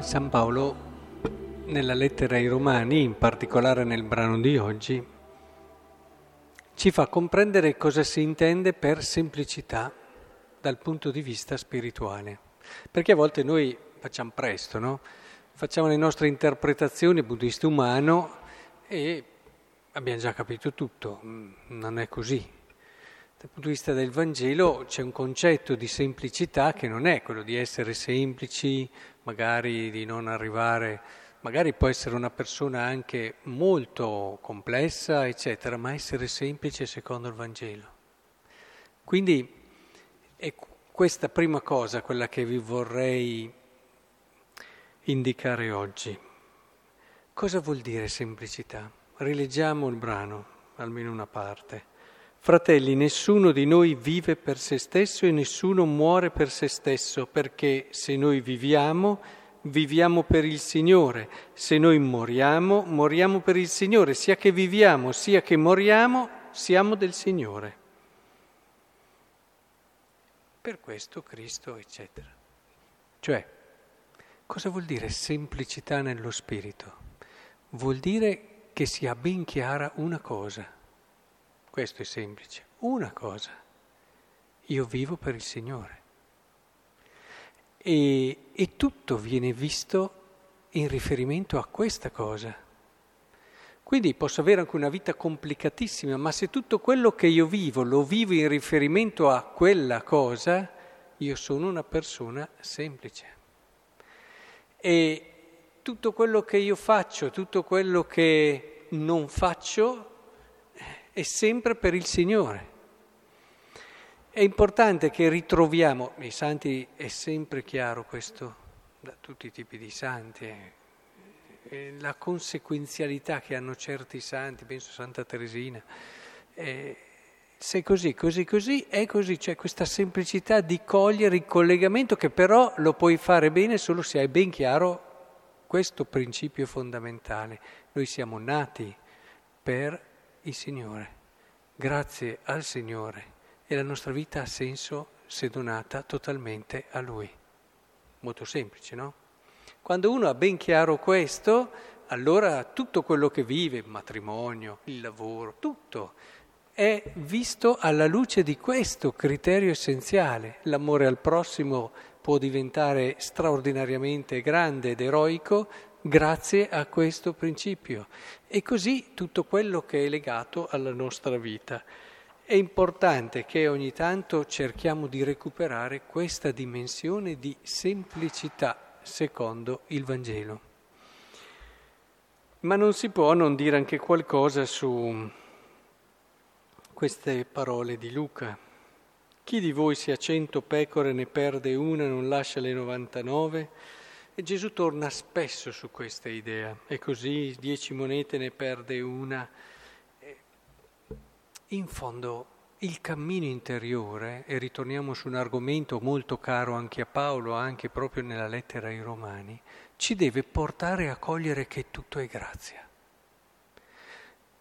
San Paolo, nella lettera ai Romani, in particolare nel brano di oggi, ci fa comprendere cosa si intende per semplicità dal punto di vista spirituale. Perché a volte noi facciamo presto, no? Facciamo le nostre interpretazioni vista umano e abbiamo già capito tutto, non è così. Dal punto di vista del Vangelo c'è un concetto di semplicità che non è quello di essere semplici, magari di non arrivare, magari può essere una persona anche molto complessa, eccetera, ma essere semplice secondo il Vangelo. Quindi è questa prima cosa quella che vi vorrei indicare oggi. Cosa vuol dire semplicità? Rileggiamo il brano, almeno una parte. Fratelli, nessuno di noi vive per se stesso e nessuno muore per se stesso, perché se noi viviamo, viviamo per il Signore, se noi moriamo, moriamo per il Signore, sia che viviamo, sia che moriamo, siamo del Signore. Per questo Cristo, eccetera. Cioè, cosa vuol dire semplicità nello spirito? Vuol dire che sia ben chiara una cosa questo è semplice. Una cosa. Io vivo per il Signore. E, e tutto viene visto in riferimento a questa cosa. Quindi posso avere anche una vita complicatissima, ma se tutto quello che io vivo lo vivo in riferimento a quella cosa, io sono una persona semplice. E tutto quello che io faccio, tutto quello che non faccio, è sempre per il Signore. È importante che ritroviamo, i santi è sempre chiaro questo, da tutti i tipi di santi, eh, eh la conseguenzialità che hanno certi santi, penso a Santa Teresina, eh, se così, così, così, è così, c'è questa semplicità di cogliere il collegamento che però lo puoi fare bene solo se hai ben chiaro questo principio fondamentale. Noi siamo nati per il Signore. Grazie al Signore e la nostra vita ha senso se donata totalmente a Lui. Molto semplice, no? Quando uno ha ben chiaro questo, allora tutto quello che vive, il matrimonio, il lavoro, tutto è visto alla luce di questo criterio essenziale. L'amore al prossimo può diventare straordinariamente grande ed eroico grazie a questo principio. E così tutto quello che è legato alla nostra vita. È importante che ogni tanto cerchiamo di recuperare questa dimensione di semplicità secondo il Vangelo. Ma non si può non dire anche qualcosa su queste parole di Luca. Chi di voi se ha cento pecore ne perde una non lascia le 99? E Gesù torna spesso su questa idea, e così dieci monete ne perde una. In fondo il cammino interiore, e ritorniamo su un argomento molto caro anche a Paolo, anche proprio nella lettera ai Romani, ci deve portare a cogliere che tutto è grazia.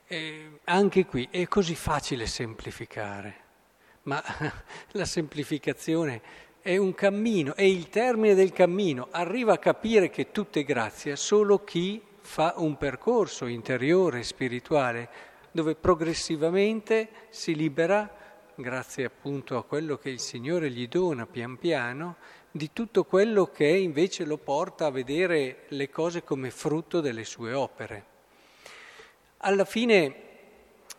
E anche qui è così facile semplificare, ma la semplificazione è un cammino, è il termine del cammino. Arriva a capire che tutto è grazia solo chi fa un percorso interiore, spirituale, dove progressivamente si libera, grazie appunto a quello che il Signore gli dona pian piano, di tutto quello che invece lo porta a vedere le cose come frutto delle sue opere. Alla fine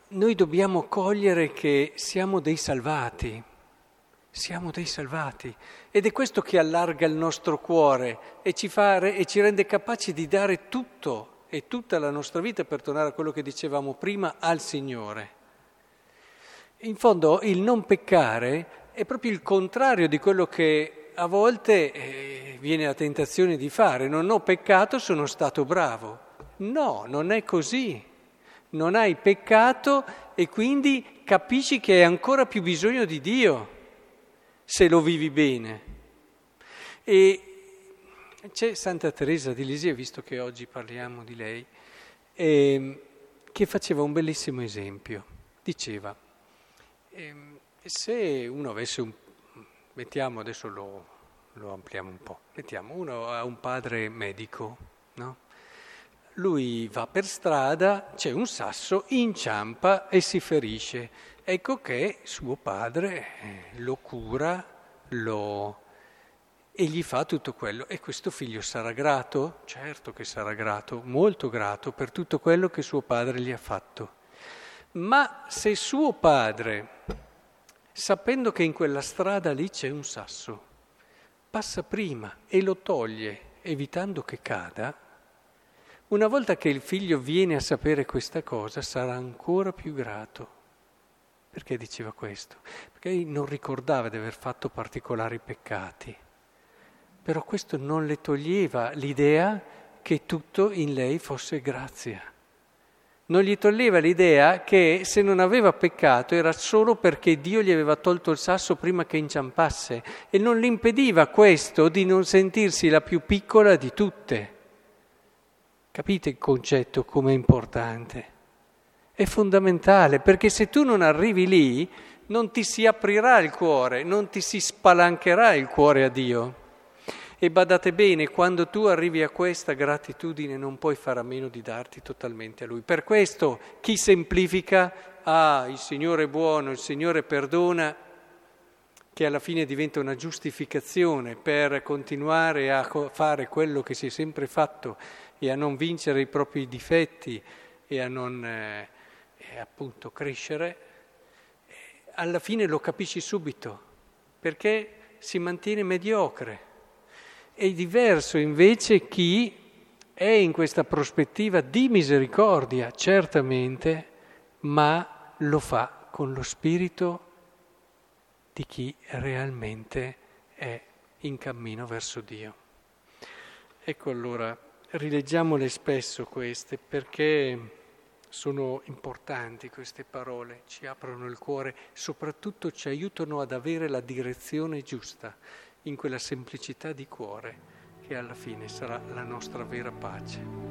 noi dobbiamo cogliere che siamo dei salvati, siamo dei salvati ed è questo che allarga il nostro cuore e ci, fa, e ci rende capaci di dare tutto e tutta la nostra vita, per tornare a quello che dicevamo prima, al Signore. In fondo il non peccare è proprio il contrario di quello che a volte eh, viene la tentazione di fare. Non ho peccato, sono stato bravo. No, non è così. Non hai peccato e quindi capisci che hai ancora più bisogno di Dio se lo vivi bene. E c'è Santa Teresa di Lisia, visto che oggi parliamo di lei, eh, che faceva un bellissimo esempio. Diceva, eh, se uno avesse un, mettiamo adesso lo, lo ampliamo un po'. Mettiamo, uno ha un padre medico, no? Lui va per strada, c'è un sasso, inciampa e si ferisce. Ecco che suo padre eh, lo cura, lo... e gli fa tutto quello. E questo figlio sarà grato? Certo che sarà grato, molto grato per tutto quello che suo padre gli ha fatto. Ma se suo padre, sapendo che in quella strada lì c'è un sasso, passa prima e lo toglie, evitando che cada, una volta che il figlio viene a sapere questa cosa sarà ancora più grato. Perché diceva questo? Perché non ricordava di aver fatto particolari peccati, però questo non le toglieva l'idea che tutto in lei fosse grazia non gli toglieva l'idea che se non aveva peccato era solo perché Dio gli aveva tolto il sasso prima che inciampasse e non gli impediva questo di non sentirsi la più piccola di tutte. Capite il concetto come è importante? È fondamentale perché se tu non arrivi lì non ti si aprirà il cuore, non ti si spalancherà il cuore a Dio. E badate bene, quando tu arrivi a questa gratitudine non puoi fare a meno di darti totalmente a Lui. Per questo chi semplifica, ah, il Signore è buono, il Signore perdona, che alla fine diventa una giustificazione per continuare a fare quello che si è sempre fatto e a non vincere i propri difetti e a non eh, appunto crescere, alla fine lo capisci subito, perché si mantiene mediocre. È diverso invece chi è in questa prospettiva di misericordia, certamente, ma lo fa con lo spirito di chi realmente è in cammino verso Dio. Ecco allora, rileggiamole spesso queste perché sono importanti queste parole, ci aprono il cuore, soprattutto ci aiutano ad avere la direzione giusta in quella semplicità di cuore che alla fine sarà la nostra vera pace.